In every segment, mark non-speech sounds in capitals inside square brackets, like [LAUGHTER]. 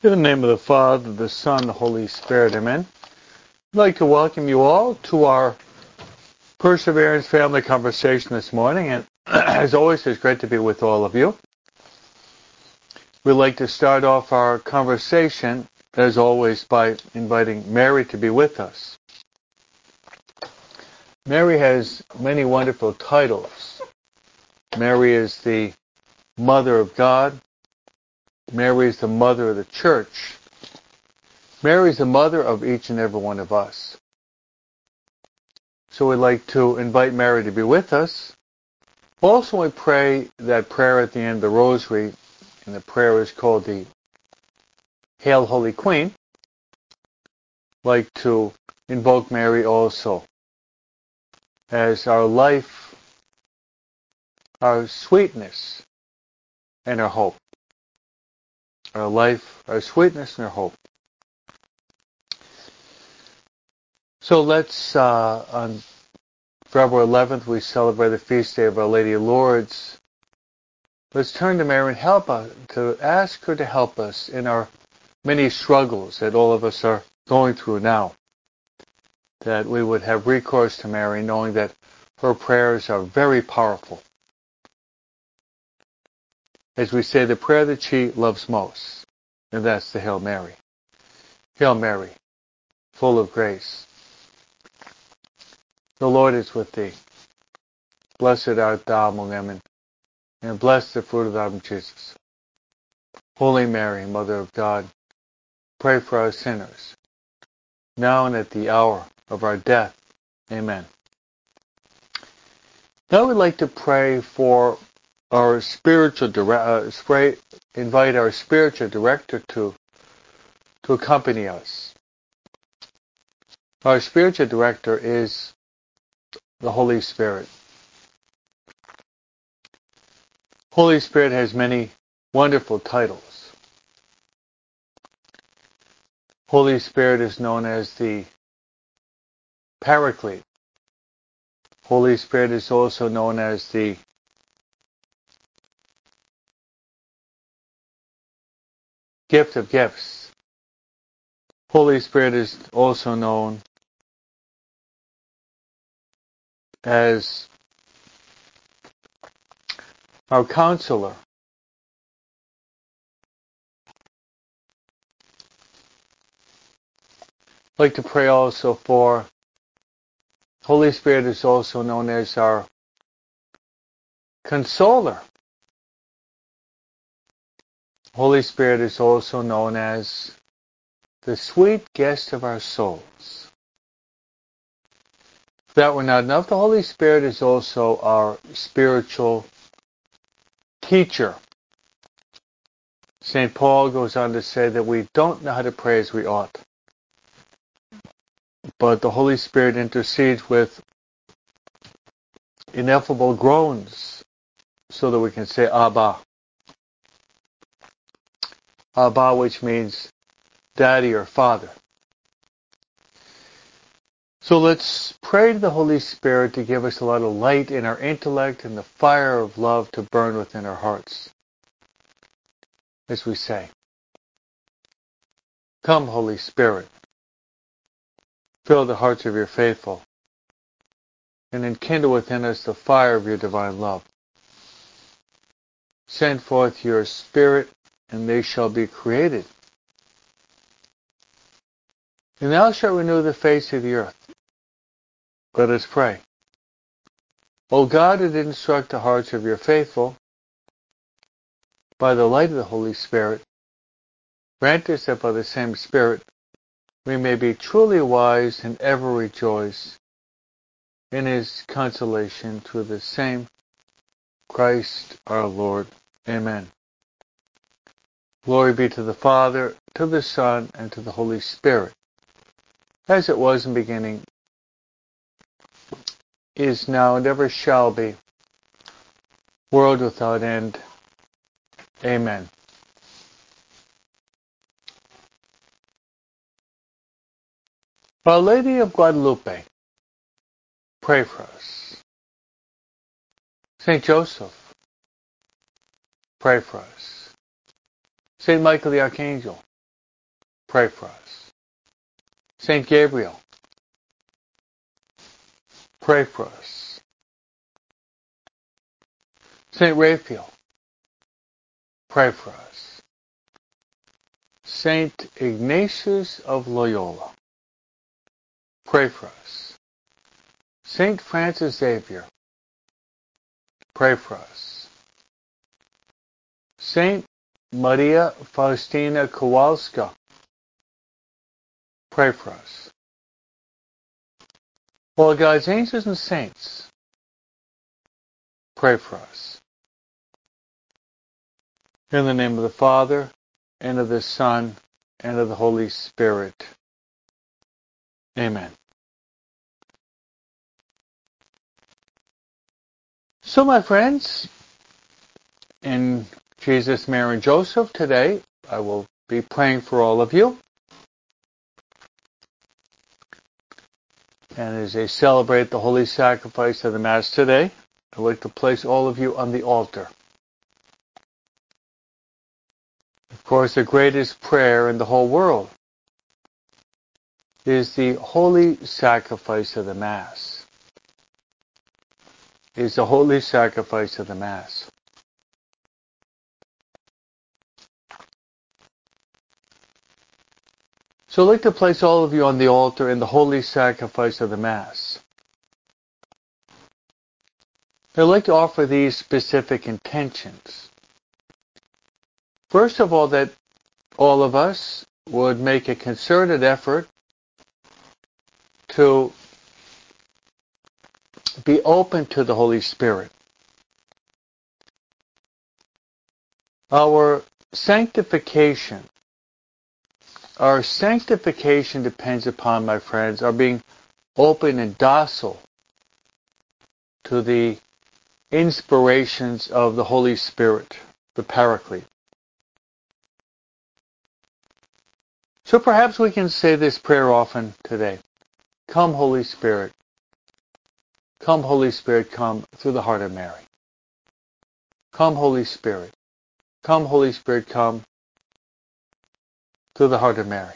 In the name of the Father, the Son, the Holy Spirit, amen. I'd like to welcome you all to our Perseverance Family Conversation this morning, and [CLEARS THROAT] as always, it's great to be with all of you. We'd like to start off our conversation, as always, by inviting Mary to be with us. Mary has many wonderful titles. Mary is the Mother of God. Mary is the mother of the church. Mary is the mother of each and every one of us. So we'd like to invite Mary to be with us. Also, we pray that prayer at the end of the rosary, and the prayer is called the Hail Holy Queen. like to invoke Mary also as our life, our sweetness, and our hope our life, our sweetness, and our hope. So let's, uh, on February 11th, we celebrate the feast day of Our Lady of Lourdes. Let's turn to Mary and help us, to ask her to help us in our many struggles that all of us are going through now. That we would have recourse to Mary, knowing that her prayers are very powerful as we say the prayer that she loves most, and that's the Hail Mary. Hail Mary, full of grace. The Lord is with thee. Blessed art thou among women, and blessed the fruit of thy womb, Jesus. Holy Mary, Mother of God, pray for us sinners, now and at the hour of our death. Amen. Now we'd like to pray for our spiritual dire- uh, invite our spiritual director to to accompany us. Our spiritual director is the Holy Spirit. Holy Spirit has many wonderful titles. Holy Spirit is known as the Paraclete. Holy Spirit is also known as the gift of gifts. Holy Spirit is also known as our counselor. I'd like to pray also for Holy Spirit is also known as our consoler. Holy Spirit is also known as the sweet guest of our souls. If that were not enough, the Holy Spirit is also our spiritual teacher. St. Paul goes on to say that we don't know how to pray as we ought. But the Holy Spirit intercedes with ineffable groans so that we can say Abba. Abba, which means daddy or father. So let's pray to the Holy Spirit to give us a lot of light in our intellect and the fire of love to burn within our hearts. As we say, Come, Holy Spirit, fill the hearts of your faithful, and enkindle within us the fire of your divine love. Send forth your Spirit and they shall be created. And thou shalt renew the face of the earth. Let us pray. O God, who did instruct the hearts of your faithful, by the light of the Holy Spirit, grant us that by the same Spirit we may be truly wise and ever rejoice in his consolation through the same Christ our Lord. Amen. Glory be to the Father, to the Son, and to the Holy Spirit, as it was in the beginning, is now, and ever shall be, world without end. Amen. Our Lady of Guadalupe, pray for us. Saint Joseph, pray for us. St. Michael the Archangel, pray for us. Saint Gabriel, pray for us. Saint Raphael, pray for us. Saint Ignatius of Loyola, pray for us. Saint Francis Xavier, pray for us. Saint Maria Faustina Kowalska, pray for us. All God's angels and saints, pray for us. In the name of the Father, and of the Son, and of the Holy Spirit. Amen. So, my friends, in Jesus, Mary, and Joseph, today I will be praying for all of you. And as they celebrate the holy sacrifice of the Mass today, I'd like to place all of you on the altar. Of course, the greatest prayer in the whole world is the holy sacrifice of the Mass. Is the holy sacrifice of the Mass. So I'd like to place all of you on the altar in the holy sacrifice of the Mass. I'd like to offer these specific intentions. First of all, that all of us would make a concerted effort to be open to the Holy Spirit. Our sanctification our sanctification depends upon, my friends, our being open and docile to the inspirations of the Holy Spirit, the Paraclete. So perhaps we can say this prayer often today. Come, Holy Spirit. Come, Holy Spirit, come through the heart of Mary. Come, Holy Spirit. Come, Holy Spirit, come through the heart of Mary.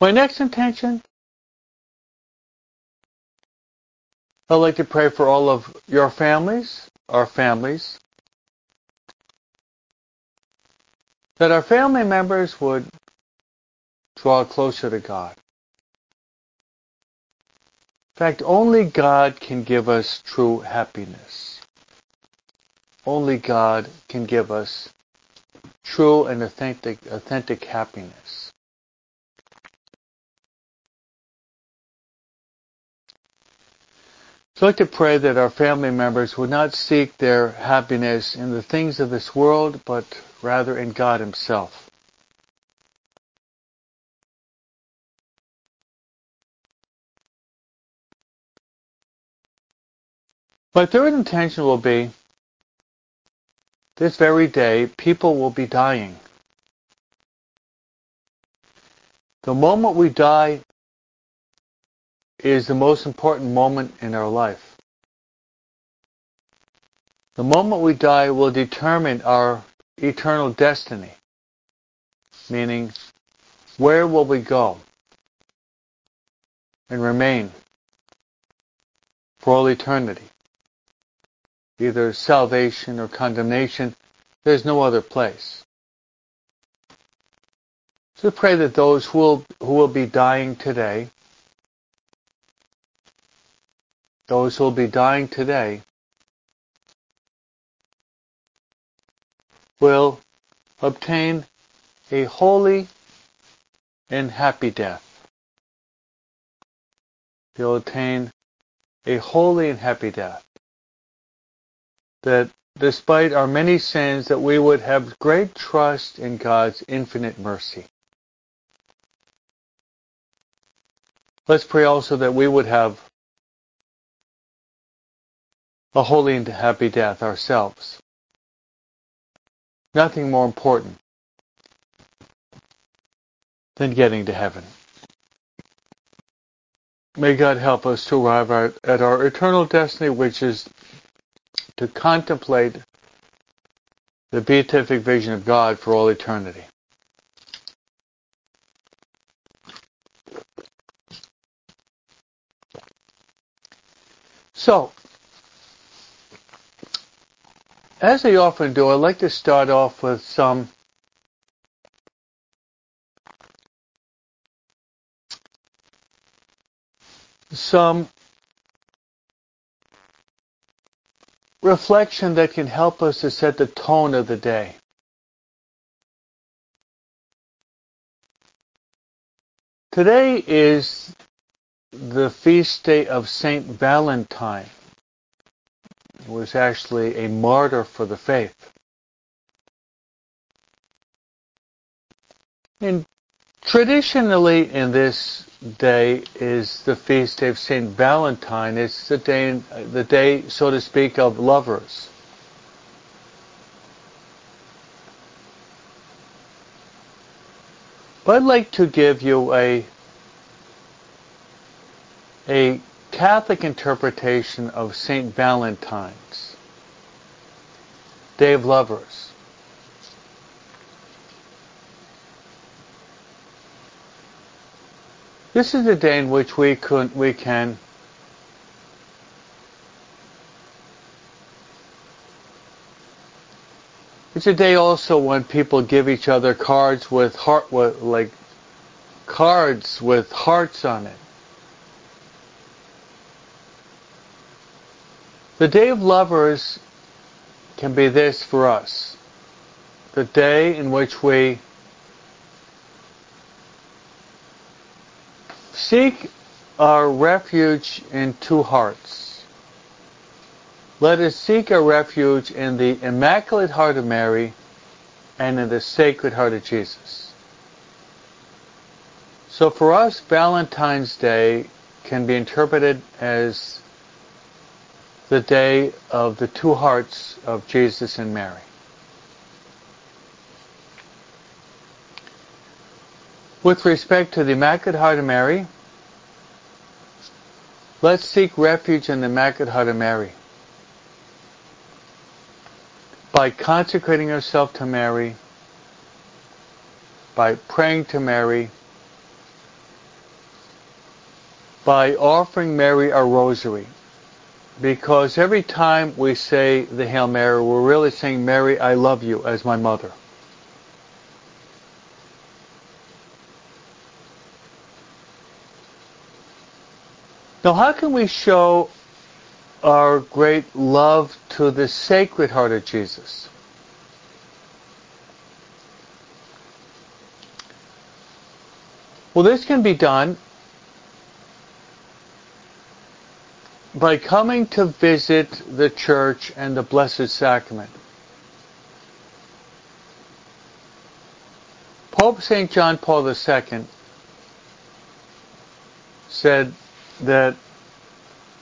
My next intention, I'd like to pray for all of your families, our families, that our family members would draw closer to God. In fact, only God can give us true happiness. Only God can give us true and authentic, authentic happiness. So I'd like to pray that our family members would not seek their happiness in the things of this world, but rather in God Himself. My third intention will be this very day, people will be dying. The moment we die is the most important moment in our life. The moment we die will determine our eternal destiny, meaning where will we go and remain for all eternity either salvation or condemnation. There's no other place. So pray that those who will, who will be dying today, those who will be dying today, will obtain a holy and happy death. They'll attain a holy and happy death that despite our many sins that we would have great trust in God's infinite mercy. Let's pray also that we would have a holy and happy death ourselves. Nothing more important than getting to heaven. May God help us to arrive at our eternal destiny, which is to contemplate the beatific vision of God for all eternity. So, as I often do, I'd like to start off with some some reflection that can help us to set the tone of the day. Today is the feast day of Saint Valentine. He was actually a martyr for the faith. And traditionally in this day is the feast day of Saint Valentine. It's the day, the day, so to speak, of lovers. But I'd like to give you a a Catholic interpretation of Saint Valentine's Day of Lovers. This is the day in which we could we can It's a day also when people give each other cards with heart with like cards with hearts on it. The day of lovers can be this for us. The day in which we Seek our refuge in two hearts. Let us seek our refuge in the Immaculate Heart of Mary and in the Sacred Heart of Jesus. So for us, Valentine's Day can be interpreted as the day of the two hearts of Jesus and Mary. With respect to the Immaculate Heart of Mary, Let's seek refuge in the Immaculate Heart of Mary. By consecrating ourselves to Mary, by praying to Mary, by offering Mary our rosary. Because every time we say the Hail Mary, we're really saying, Mary, I love you as my mother. Now, how can we show our great love to the Sacred Heart of Jesus? Well, this can be done by coming to visit the church and the Blessed Sacrament. Pope St. John Paul II said, that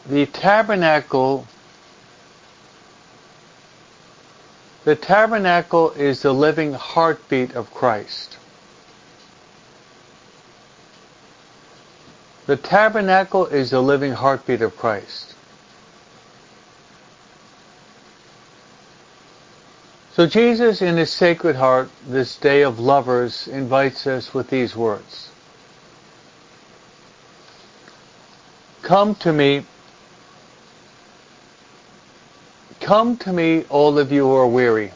the tabernacle the tabernacle is the living heartbeat of Christ. The tabernacle is the living heartbeat of Christ. So Jesus in his sacred heart, this day of lovers, invites us with these words. Come to me. Come to me, all of you who are weary.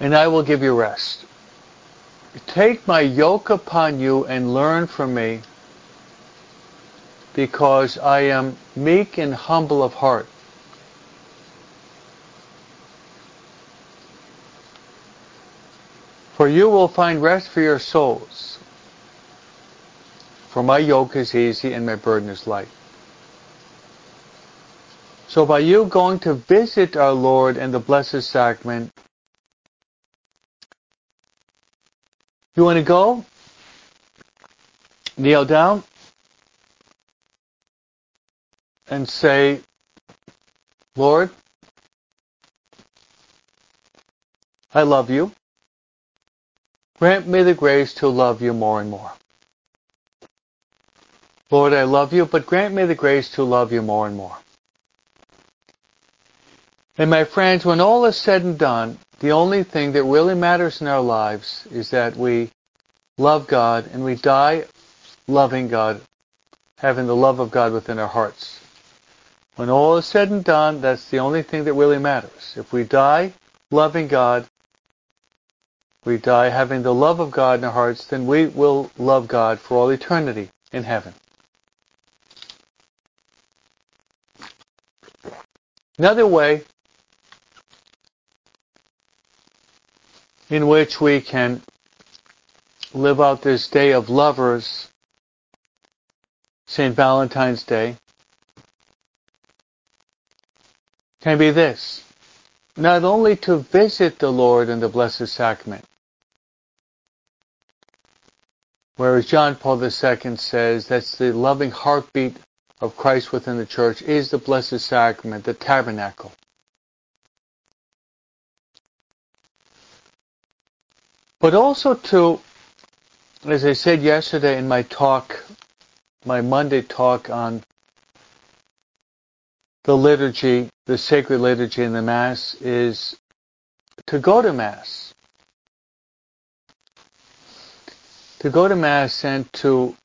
And I will give you rest. Take my yoke upon you and learn from me, because I am meek and humble of heart For you will find rest for your souls. For my yoke is easy and my burden is light. So by you going to visit our Lord in the Blessed Sacrament, you want to go? Kneel down and say, Lord, I love you. Grant me the grace to love you more and more. Lord, I love you, but grant me the grace to love you more and more. And my friends, when all is said and done, the only thing that really matters in our lives is that we love God and we die loving God, having the love of God within our hearts. When all is said and done, that's the only thing that really matters. If we die loving God, we die having the love of God in our hearts, then we will love God for all eternity in heaven. Another way in which we can live out this day of lovers, St. Valentine's Day, can be this. Not only to visit the Lord in the Blessed Sacrament, whereas John Paul II says that's the loving heartbeat of Christ within the church is the Blessed Sacrament, the tabernacle. But also to, as I said yesterday in my talk, my Monday talk on the liturgy, the sacred liturgy in the Mass, is to go to Mass. To go to Mass and to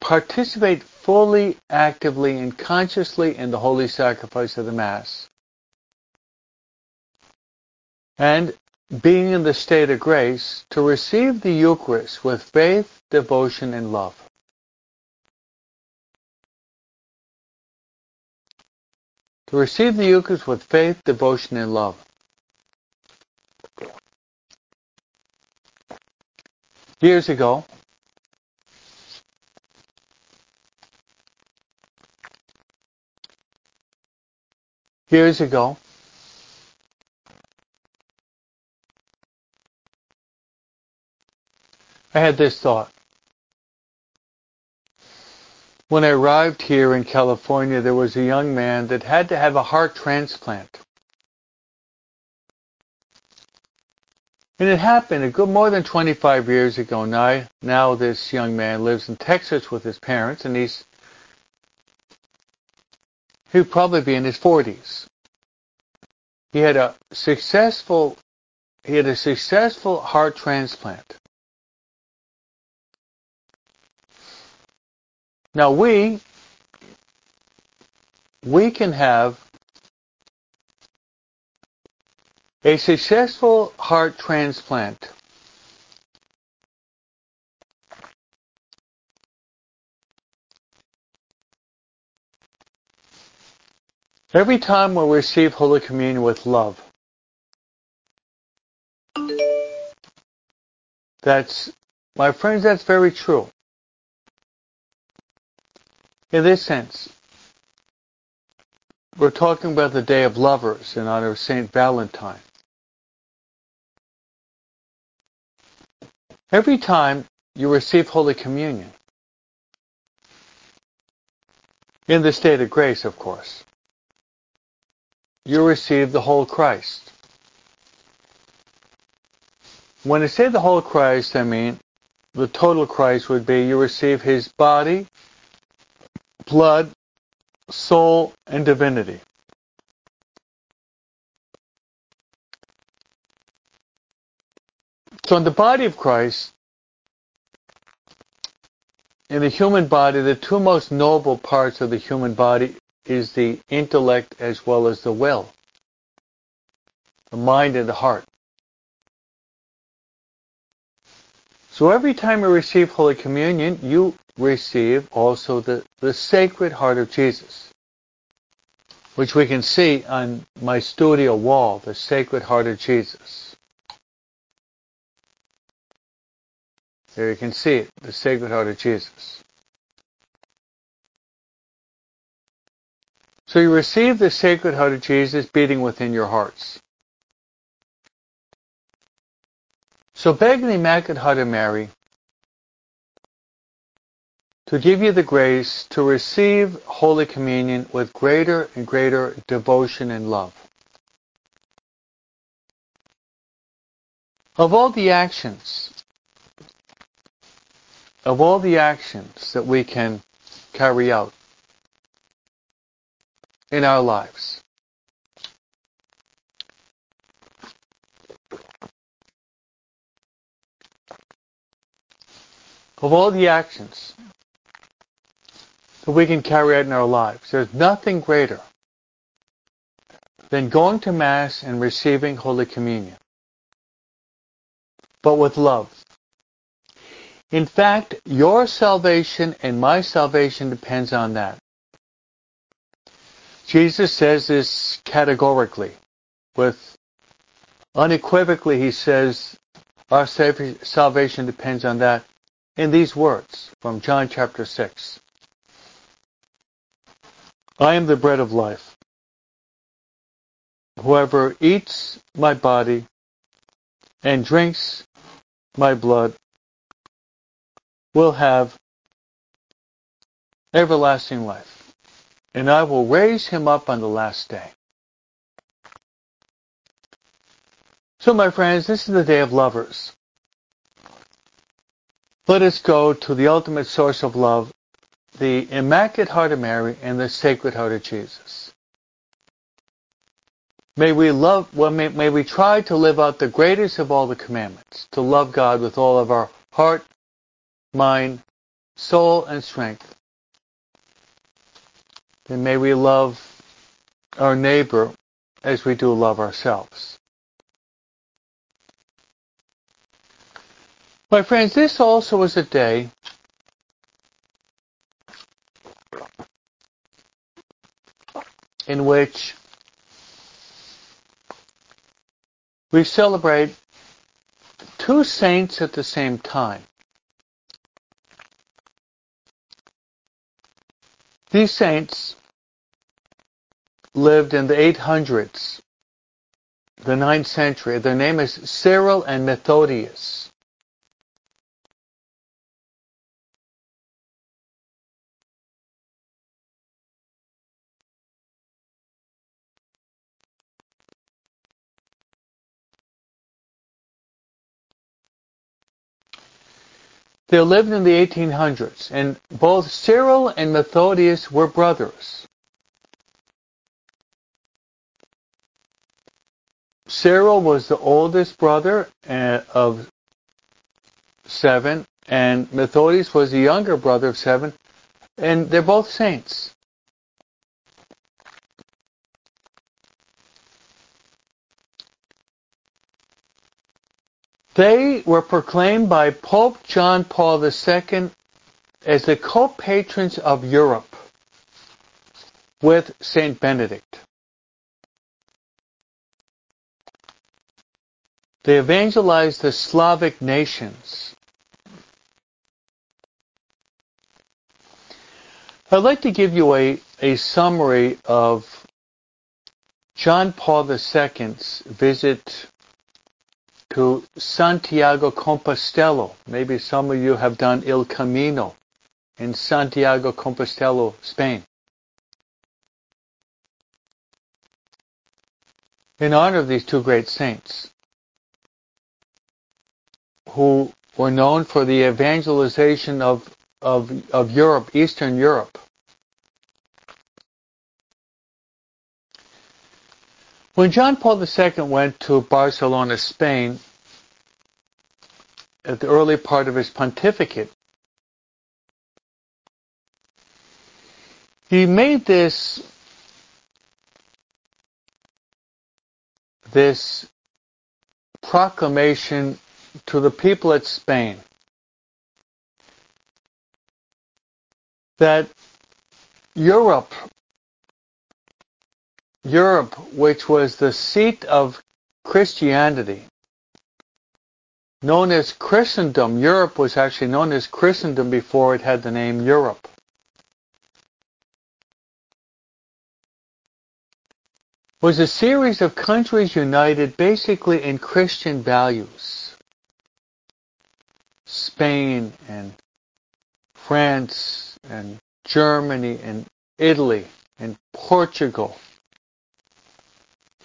participate fully, actively, and consciously in the holy sacrifice of the Mass. And being in the state of grace to receive the Eucharist with faith, devotion, and love. To receive the Eucharist with faith, devotion, and love. Years ago, years ago, I had this thought. When I arrived here in California, there was a young man that had to have a heart transplant. And it happened a good more than 25 years ago. Now, now this young man lives in Texas with his parents, and he's he would probably be in his 40s. He had a successful he had a successful heart transplant. Now we we can have a successful heart transplant every time we receive Holy Communion with love. That's, my friends, that's very true in this sense. We're talking about the Day of Lovers in honor of St. Valentine. Every time you receive Holy Communion, in the state of grace, of course, you receive the whole Christ. When I say the whole Christ, I mean the total Christ would be you receive his body, blood, soul, and divinity. So in the body of Christ, in the human body, the two most noble parts of the human body is the intellect as well as the will, the mind and the heart. So every time you receive Holy Communion, you receive also the, the Sacred Heart of Jesus, which we can see on my studio wall, the Sacred Heart of Jesus. There you can see it, the Sacred Heart of Jesus. So you receive the Sacred Heart of Jesus beating within your hearts. So beg the Immaculate Heart of Mary to give you the grace to receive Holy Communion with greater and greater devotion and love. Of all the actions of all the actions that we can carry out in our lives, of all the actions that we can carry out in our lives, there's nothing greater than going to Mass and receiving Holy Communion. But with love. In fact, your salvation and my salvation depends on that. Jesus says this categorically. With unequivocally, he says our salvation depends on that in these words from John chapter 6. I am the bread of life. Whoever eats my body and drinks my blood will have everlasting life, and I will raise him up on the last day. So, my friends, this is the day of lovers. Let us go to the ultimate source of love, the Immaculate Heart of Mary and the Sacred Heart of Jesus. May we love, well, may, may we try to live out the greatest of all the commandments, to love God with all of our heart, mind, soul, and strength. And may we love our neighbor as we do love ourselves. My friends, this also is a day in which we celebrate two saints at the same time. These saints lived in the 800s, the 9th century. Their name is Cyril and Methodius. They lived in the 1800s, and both Cyril and Methodius were brothers. Cyril was the oldest brother uh, of seven, and Methodius was the younger brother of seven, and they're both saints. They were proclaimed by Pope John Paul II as the co-patrons of Europe with Saint Benedict. They evangelized the Slavic nations. I'd like to give you a, a summary of John Paul II's visit to Santiago Compostela. Maybe some of you have done El Camino in Santiago Compostela, Spain. In honor of these two great saints, who were known for the evangelization of, of, of Europe, Eastern Europe. When John Paul II went to Barcelona, Spain, at the early part of his pontificate, he made this this proclamation to the people at Spain that Europe Europe, which was the seat of Christianity, known as Christendom. Europe was actually known as Christendom before it had the name Europe. was a series of countries united basically in Christian values. Spain and France and Germany and Italy and Portugal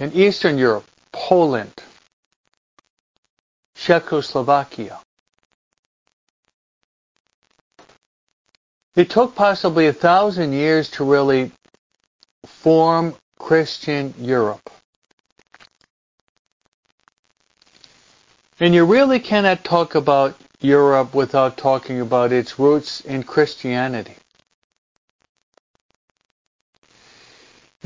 in Eastern Europe, Poland, Czechoslovakia. It took possibly a thousand years to really form Christian Europe. And you really cannot talk about Europe without talking about its roots in Christianity.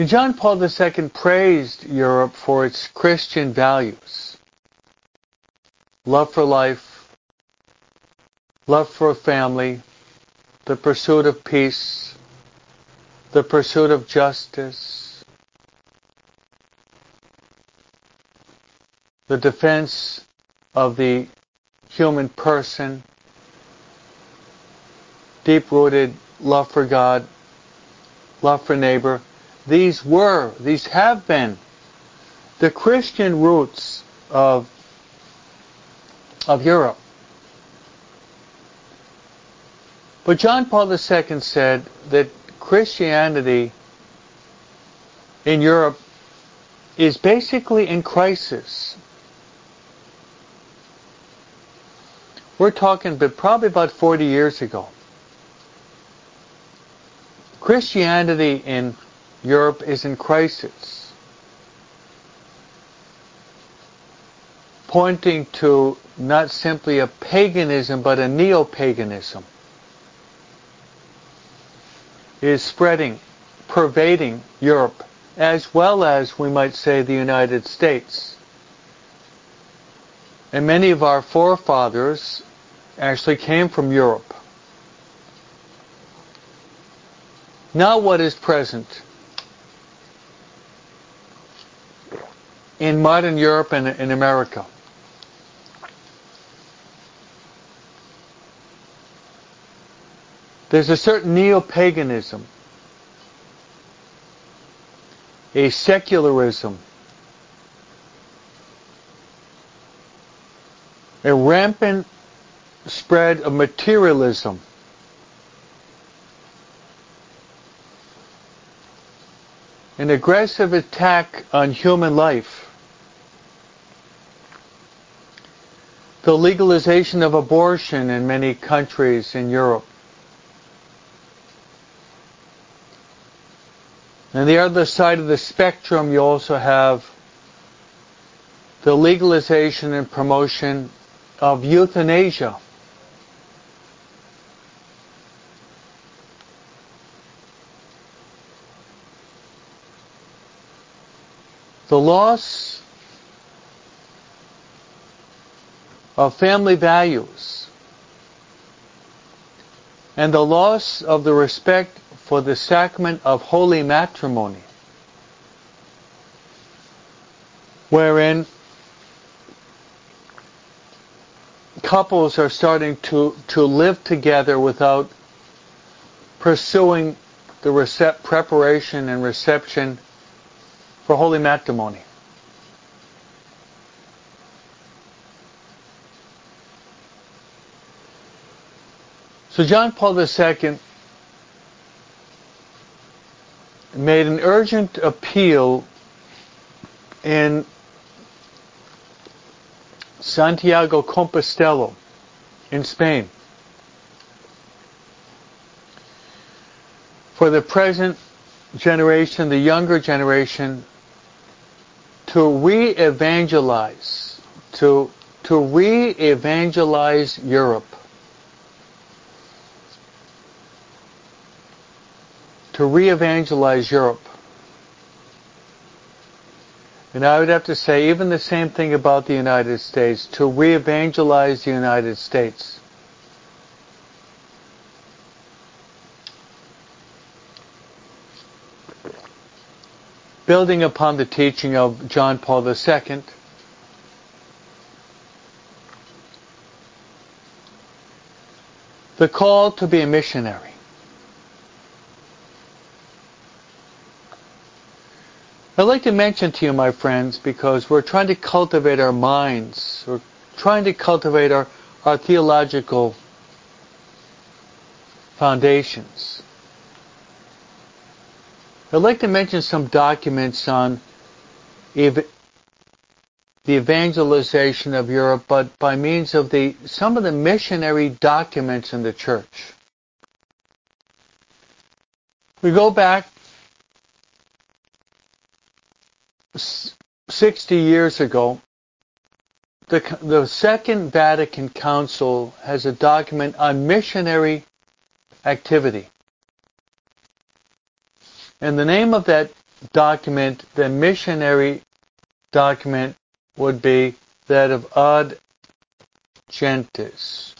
John Paul II praised Europe for its Christian values. Love for life, love for family, the pursuit of peace, the pursuit of justice, the defense of the human person, deep-rooted love for God, love for neighbor. These were, these have been the Christian roots of, of Europe. But John Paul II said that Christianity in Europe is basically in crisis. We're talking but probably about 40 years ago. Christianity in Europe is in crisis. Pointing to not simply a paganism but a neo-paganism is spreading, pervading Europe as well as we might say the United States. And many of our forefathers actually came from Europe. Now what is present in modern Europe and in America? There's a certain neo-paganism, a secularism, a rampant spread of materialism. An aggressive attack on human life. The legalization of abortion in many countries in Europe. And the other side of the spectrum, you also have the legalization and promotion of euthanasia. The loss of family values and the loss of the respect for the sacrament of holy matrimony, wherein couples are starting to, to live together without pursuing the recept, preparation and reception for holy matrimony. So John Paul II made an urgent appeal in Santiago Compostela in Spain for the present generation, the younger generation, to re-evangelize, to, to re-evangelize Europe. To re-evangelize Europe. And I would have to say even the same thing about the United States, to re-evangelize the United States. building upon the teaching of John Paul II, the call to be a missionary. I'd like to mention to you, my friends, because we're trying to cultivate our minds, we're trying to cultivate our, our theological foundations. I'd like to mention some documents on ev- the evangelization of Europe, but by means of the some of the missionary documents in the church. We go back 60 years ago. The, the Second Vatican Council has a document on missionary activity. And the name of that document, the missionary document, would be that of Ad Gentes.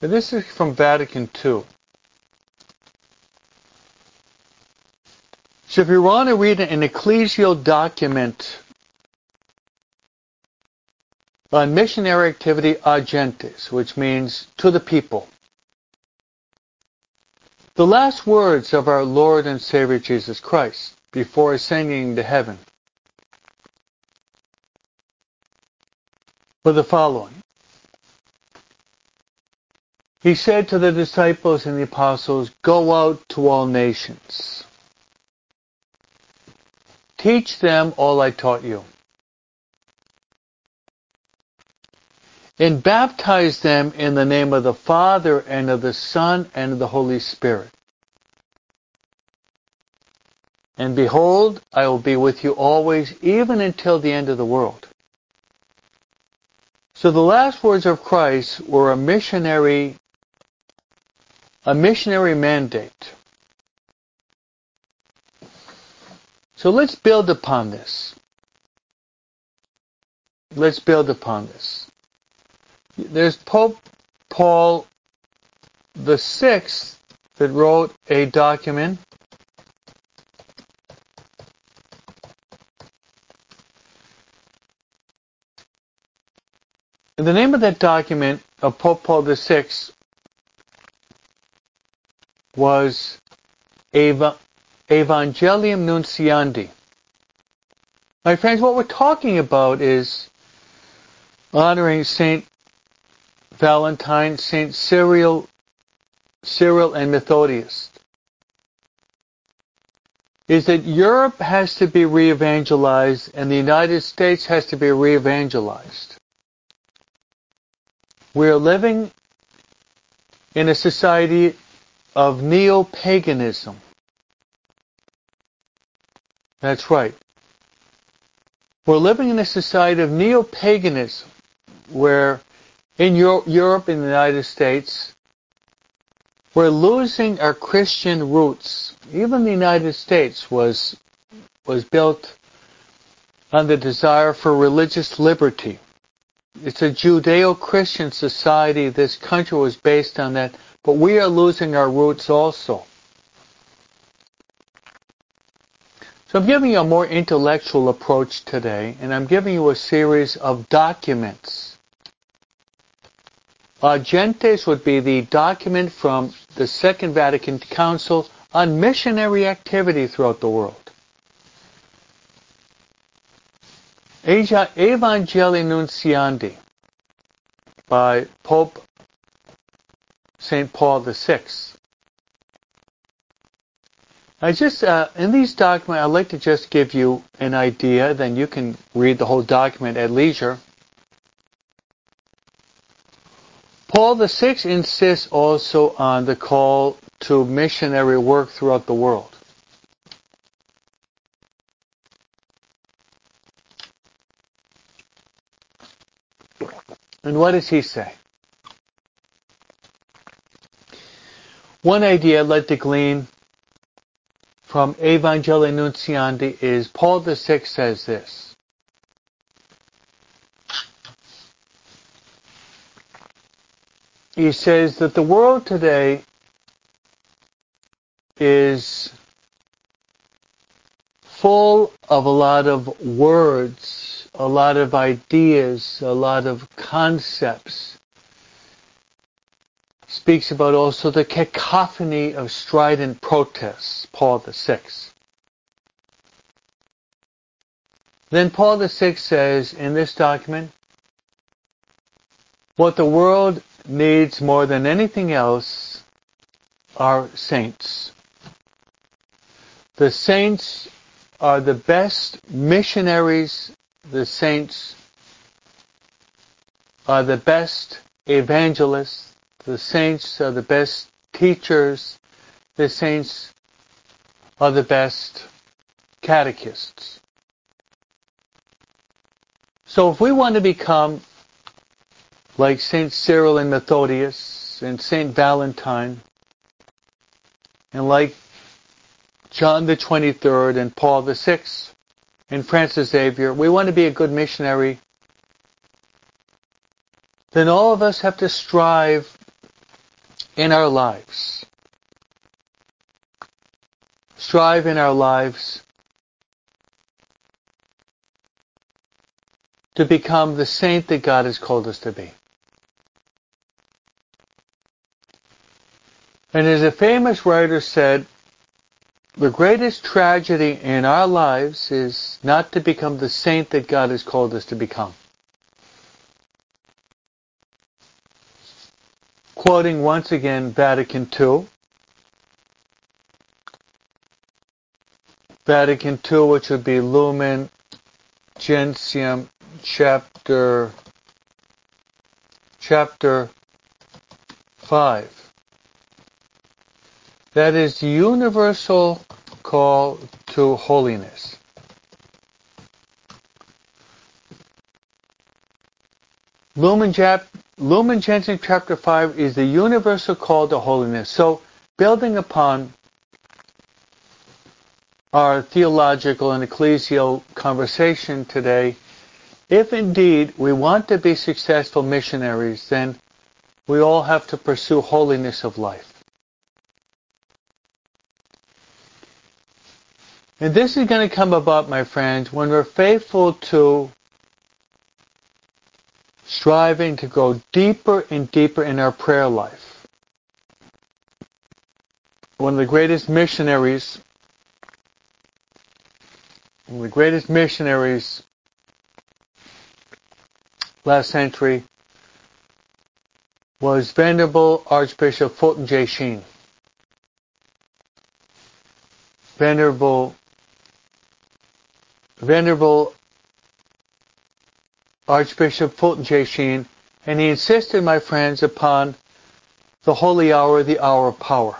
Now, this is from Vatican II. So if you want to read an ecclesial document on missionary activity gentes, which means to the people, the last words of our Lord and Savior Jesus Christ before ascending to heaven were the following. He said to the disciples and the apostles, Go out to all nations. Teach them all I taught you. and baptize them in the name of the Father and of the Son and of the Holy Spirit. And behold, I will be with you always, even until the end of the world. So the last words of Christ were a missionary, a missionary mandate. So let's build upon this. Let's build upon this. There's Pope Paul the Sixth that wrote a document And the name of that document of Pope Paul VI was Eva, Evangelium Nuntiandi. My friends, what we're talking about is honoring Saint Valentine, Saint Cyril, Cyril and Methodius, is that Europe has to be re-evangelized and the United States has to be re-evangelized. We're living in a society of neo-paganism. That's right. We're living in a society of neo-paganism where in Europe and the United States, we're losing our Christian roots. Even the United States was was built on the desire for religious liberty. It's a Judeo-Christian society. This country was based on that, but we are losing our roots also. So I'm giving you a more intellectual approach today, and I'm giving you a series of documents uh, Gentes would be the document from the Second Vatican Council on missionary activity throughout the world. Asia Evangelii Nuntiandi by Pope St. Paul VI. I just, uh, in these documents, I'd like to just give you an idea, then you can read the whole document at leisure. Paul VI insists also on the call to missionary work throughout the world. And what does he say? One idea I'd like to glean from Evangelii Nuntiandi is Paul VI says this. he says that the world today is full of a lot of words, a lot of ideas, a lot of concepts. Speaks about also the cacophony of strident protests, Paul VI. Then Paul VI says in this document, what the world needs more than anything else are saints. The saints are the best missionaries. The saints are the best evangelists. The saints are the best teachers. the saints are the best catechists. So if we want to become like St. Cyril and Methodius and St. Valentine and like John the 23rd and Paul the 6th and Francis Xavier, we want to be a good missionary, then all of us have to strive in our lives. Strive in our lives to become the saint that God has called us to be. And as a famous writer said, the greatest tragedy in our lives is not to become the saint that God has called us to become. Quoting once again Vatican II. Vatican II, which would be Lumen Gentium chapter chapter 5. That is the universal call to holiness. Lumen, Lumen Gentium chapter 5 is the universal call to holiness. So, building upon our theological and ecclesial conversation today, if indeed we want to be successful missionaries, then we all have to pursue holiness of life. And this is going to come about, my friends, when we're faithful to striving to go deeper and deeper in our prayer life. One of the greatest missionaries, one of the greatest missionaries last century was Venerable Archbishop Fulton J. Sheen. Venerable Venerable Archbishop Fulton J. Sheen, and he insisted, my friends, upon the holy hour, the hour of power.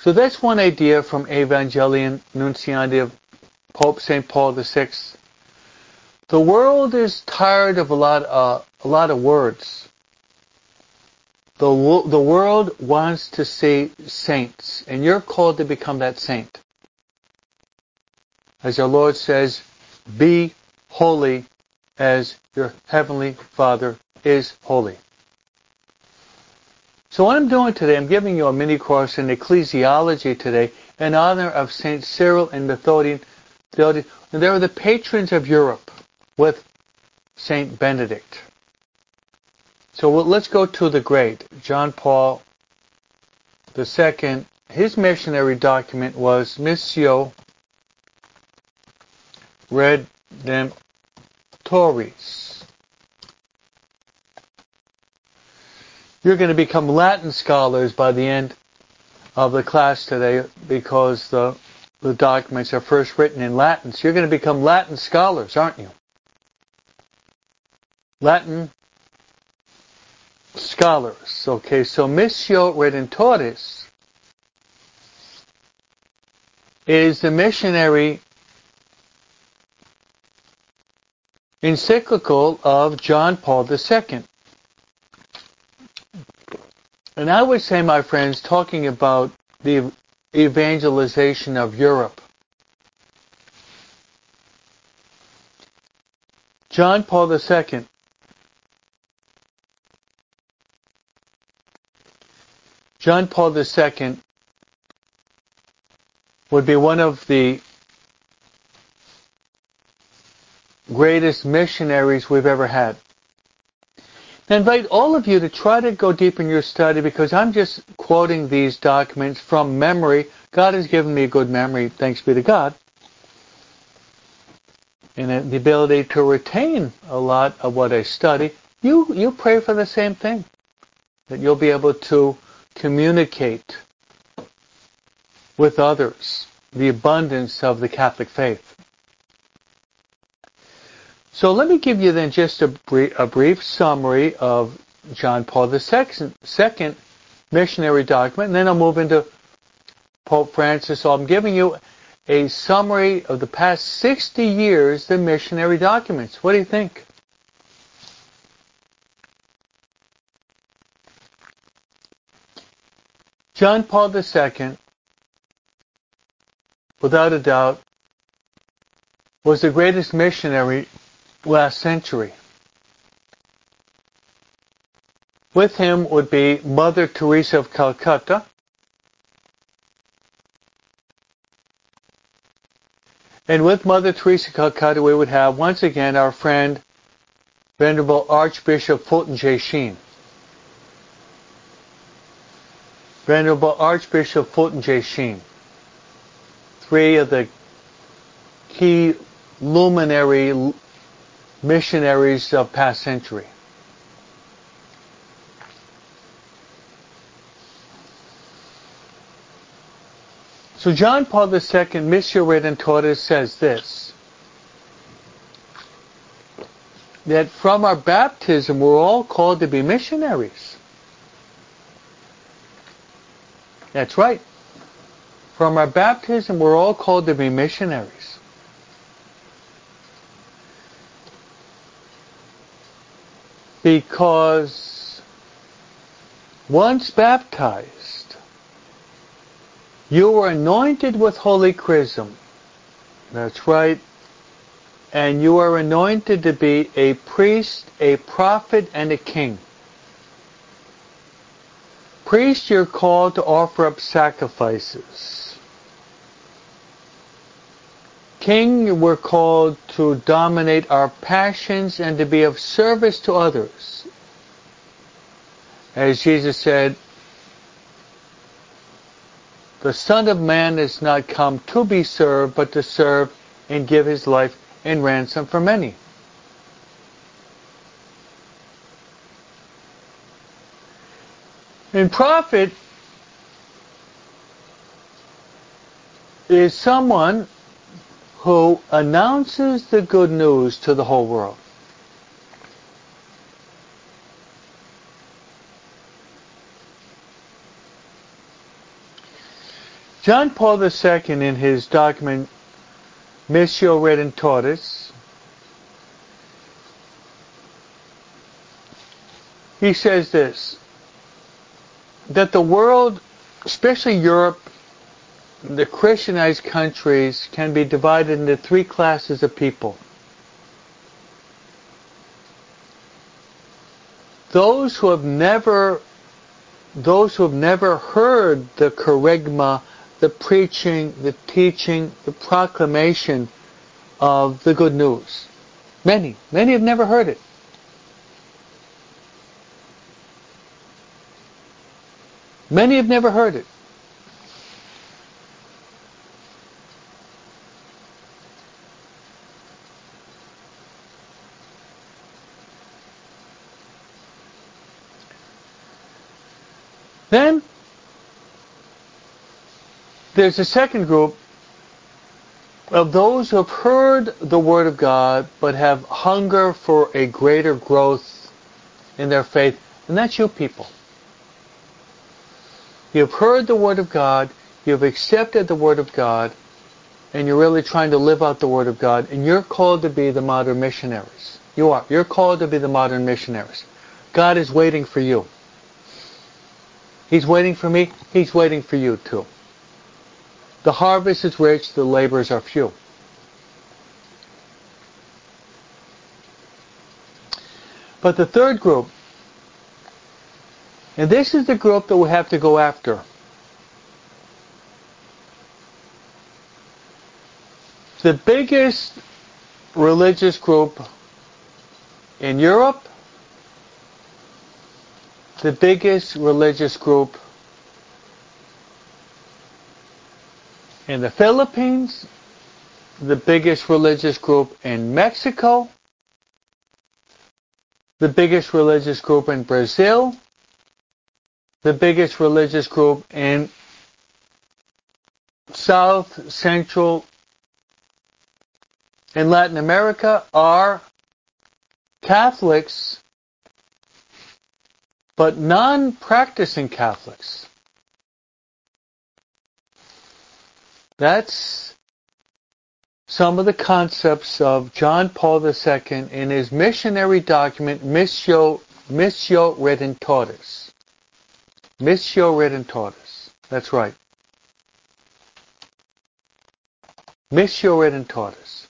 So that's one idea from Evangelii Nuntiandi of Pope St. Paul VI. The world is tired of a lot, uh, a lot of words. The, the world wants to see saints, and you're called to become that saint as our Lord says, be holy as your heavenly Father is holy. So what I'm doing today, I'm giving you a mini course in ecclesiology today in honor of St. Cyril and Methodius. They were the patrons of Europe with St. Benedict. So let's go to the great John Paul II. His missionary document was Missio Redemptoris. You're going to become Latin scholars by the end of the class today because the, the documents are first written in Latin. So you're going to become Latin scholars, aren't you? Latin scholars. Okay, so Missio Redemptoris is the missionary encyclical of John Paul II. And I would say, my friends, talking about the evangelization of Europe, John Paul II John Paul II would be one of the greatest missionaries we've ever had. I invite all of you to try to go deep in your study because I'm just quoting these documents from memory. God has given me a good memory, thanks be to God. And the ability to retain a lot of what I study. You, you pray for the same thing. That you'll be able to communicate with others the abundance of the Catholic faith. So let me give you then just a brief, a brief summary of John Paul II, missionary document, and then I'll move into Pope Francis. So I'm giving you a summary of the past 60 years, the missionary documents. What do you think? John Paul II, without a doubt, was the greatest missionary last century. With him would be Mother Teresa of Calcutta, And with Mother Teresa of Calcutta, we would have once again our friend Venerable Archbishop Fulton J. Sheen. Venerable Archbishop Fulton J. Sheen. Three of the key luminary missionaries of past century. So John Paul II, Missio Redemptoris, says this, that from our baptism we're all called to be missionaries. That's right. From our baptism we're all called to be missionaries. Because once baptized, you were anointed with holy chrism. That's right. And you are anointed to be a priest, a prophet, and a king. Priest, you're called to offer up sacrifices. King, we're called to dominate our passions and to be of service to others. As Jesus said, the Son of Man is not come to be served, but to serve and give his life in ransom for many. And prophet is someone who announces the good news to the whole world. John Paul II, in his document Missio Redemptoris, he says this that the world, especially Europe, the Christianized countries, can be divided into three classes of people. Those who have never those who have never heard the kerygma the preaching, the teaching, the proclamation of the good news. Many, many have never heard it. Many have never heard it. Then there's a second group of those who have heard the Word of God but have hunger for a greater growth in their faith, and that's you people. You've heard the Word of God, you've accepted the Word of God, and you're really trying to live out the Word of God, and you're called to be the modern missionaries. You are. You're called to be the modern missionaries. God is waiting for you. He's waiting for me. He's waiting for you too. The harvest is rich, the laborers are few. But the third group, and this is the group that we have to go after. The biggest religious group in Europe, the biggest religious group in the Philippines, the biggest religious group in Mexico, the biggest religious group in Brazil, the biggest religious group in South, Central, and Latin America are Catholics but non-practicing Catholics. That's some of the concepts of John Paul II in his missionary document, Missio, Missio. Missio Redemptoris. That's right. Missio Redemptoris.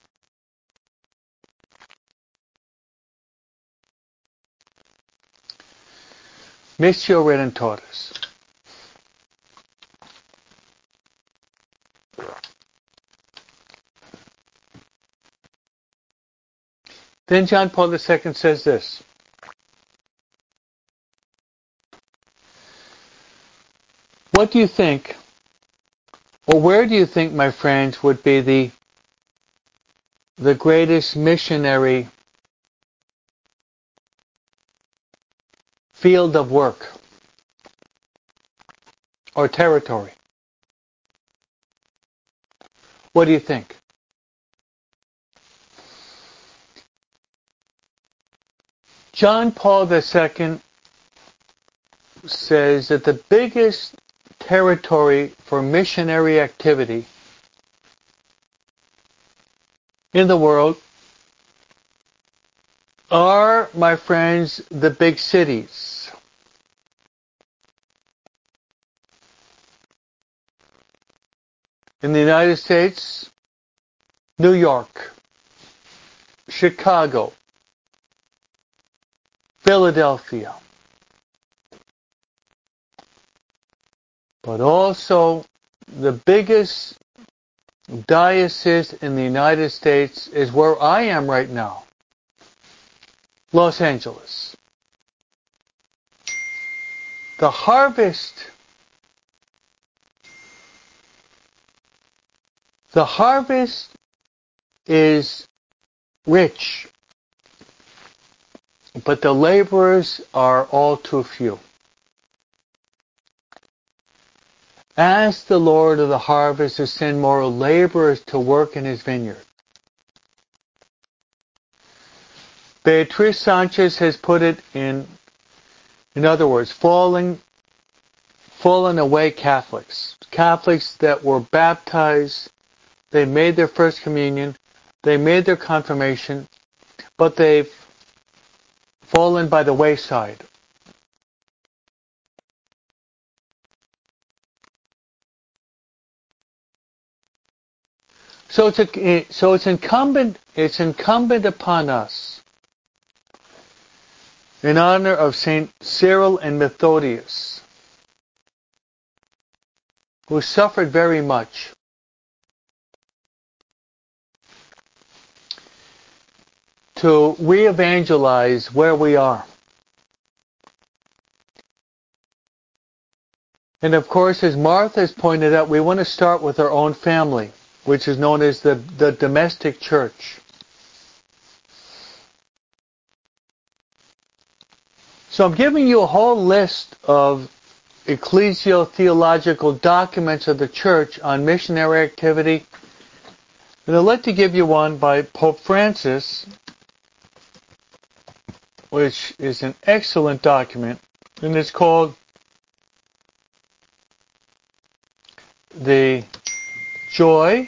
Missio Redemptoris. Then John Paul II says this. What do you think, or where do you think, my friends, would be the the greatest missionary field of work or territory? What do you think? John Paul II says that the biggest territory for missionary activity in the world are, my friends, the big cities. In the United States, New York, Chicago, Philadelphia. But also the biggest diocese in the United States is where I am right now. Los Angeles. The harvest the harvest is rich but the laborers are all too few. Ask the Lord of the harvest to send more laborers to work in his vineyard. Beatriz Sanchez has put it in, in other words, falling, fallen away Catholics. Catholics that were baptized, they made their first communion, they made their confirmation, but they've fallen by the wayside. So it's, a, so it's incumbent it's incumbent upon us in honor of Saint Cyril and Methodius who suffered very much to re-evangelize where we are. And of course, as Martha has pointed out, we want to start with our own family, which is known as the, the domestic church. So I'm giving you a whole list of ecclesial-theological documents of the church on missionary activity. And I'd like to give you one by Pope Francis which is an excellent document, and it's called The Joy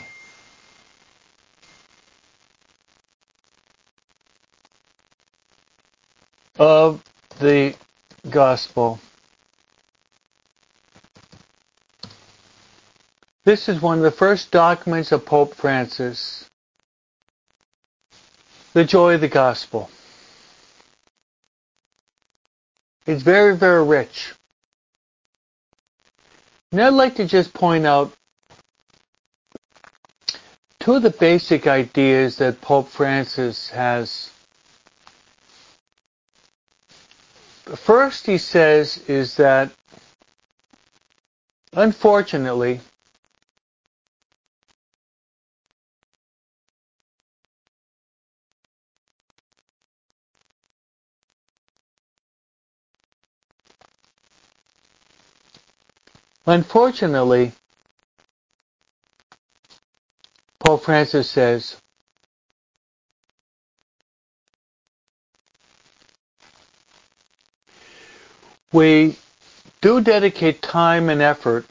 of the Gospel. This is one of the first documents of Pope Francis. The Joy of the Gospel. It's very, very rich. Now I'd like to just point out two of the basic ideas that Pope Francis has. First he says is that, unfortunately, Unfortunately, Pope Francis says, we do dedicate time and effort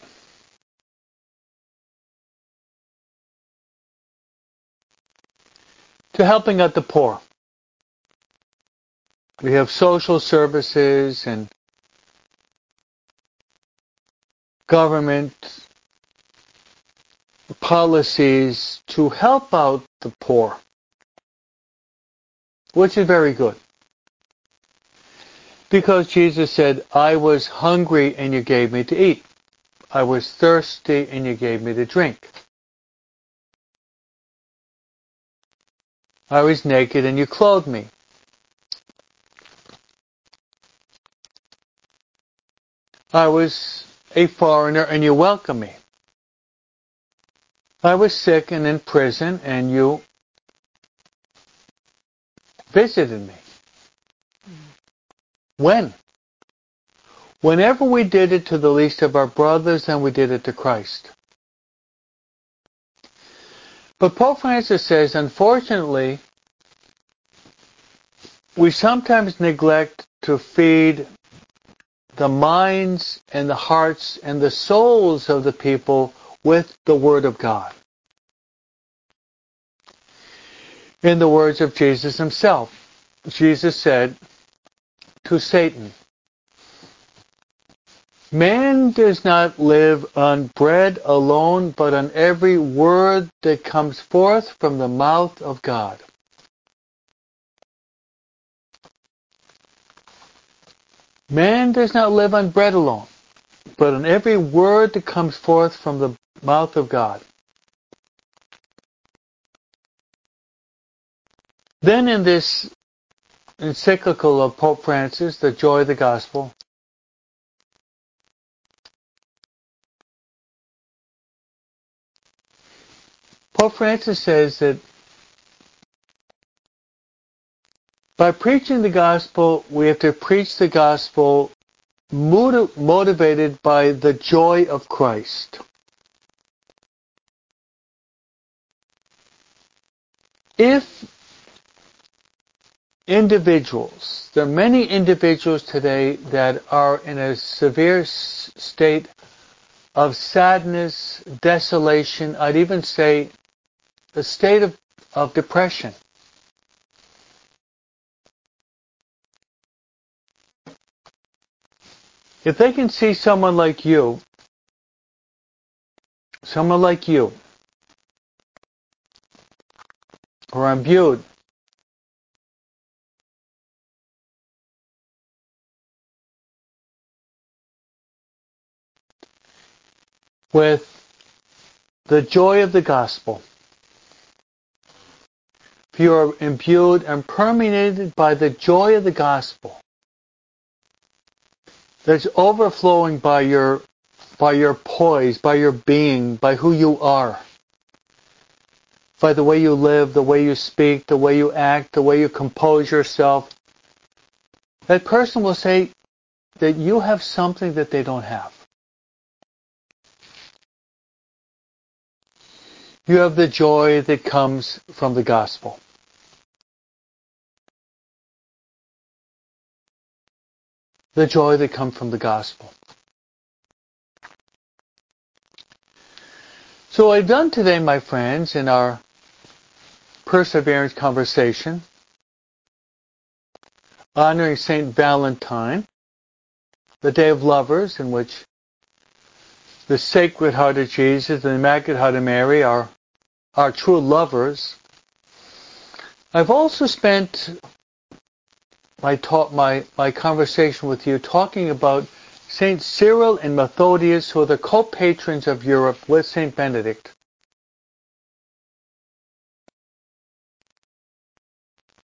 to helping out the poor. We have social services and government policies to help out the poor, which is very good. Because Jesus said, I was hungry and you gave me to eat. I was thirsty and you gave me to drink. I was naked and you clothed me. I was a foreigner and you welcomed me. I was sick and in prison and you visited me. When? Whenever we did it to the least of our brothers, then we did it to Christ. But Pope Francis says, unfortunately, we sometimes neglect to feed the minds and the hearts and the souls of the people with the Word of God. In the words of Jesus himself, Jesus said to Satan, Man does not live on bread alone, but on every word that comes forth from the mouth of God. Man does not live on bread alone, but on every word that comes forth from the mouth of God. Then in this encyclical of Pope Francis, The Joy of the Gospel, Pope Francis says that by preaching the gospel, we have to preach the gospel motivated by the joy of Christ. If individuals, there are many individuals today that are in a severe state of sadness, desolation, I'd even say a state of, of depression. If they can see someone like you, someone like you, or imbued with the joy of the gospel, if you are imbued and permeated by the joy of the gospel that's overflowing by your by your poise, by your being, by who you are, by the way you live, the way you speak, the way you act, the way you compose yourself, that person will say that you have something that they don't have. You have the joy that comes from the gospel. the joy that comes from the gospel. So I've done today, my friends, in our perseverance conversation, honoring St. Valentine, the Day of Lovers, in which the Sacred Heart of Jesus and the Immaculate Heart of Mary are our true lovers. I've also spent my talk, my, my conversation with you talking about Saint Cyril and Methodius, who are the co-patrons of Europe with Saint Benedict.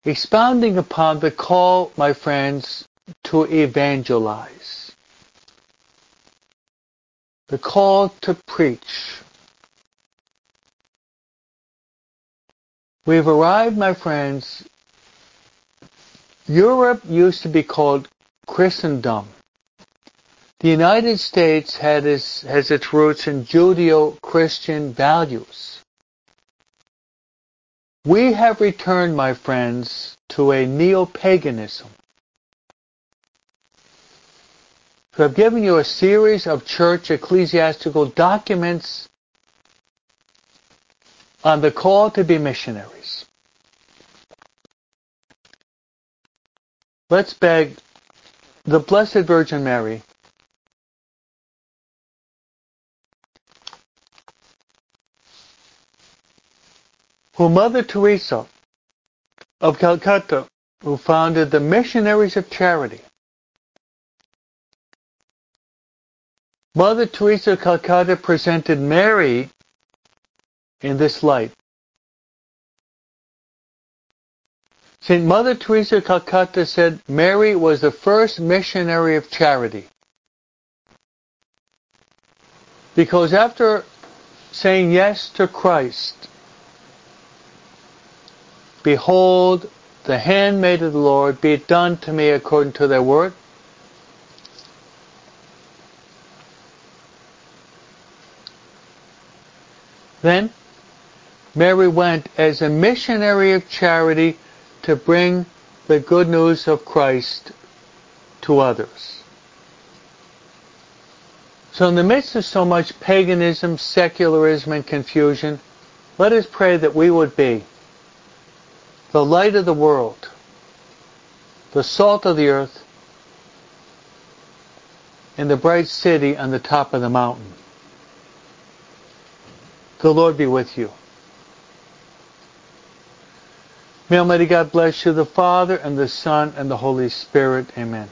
Expounding upon the call, my friends, to evangelize. The call to preach. We've arrived, my friends, Europe used to be called Christendom. The United States its, has its roots in Judeo-Christian values. We have returned, my friends, to a neo-paganism. So I've given you a series of church ecclesiastical documents on the call to be missionaries. Let's beg the Blessed Virgin Mary who Mother Teresa of Calcutta, who founded the Missionaries of Charity. Mother Teresa of Calcutta presented Mary in this light. St. Mother Teresa of Calcutta said Mary was the first missionary of charity. Because after saying yes to Christ, Behold, the handmaid of the Lord, be it done to me according to thy word. Then Mary went as a missionary of charity to bring the good news of Christ to others. So in the midst of so much paganism, secularism, and confusion, let us pray that we would be the light of the world, the salt of the earth, and the bright city on the top of the mountain. The Lord be with you. May Almighty God bless you, the Father, and the Son, and the Holy Spirit. Amen.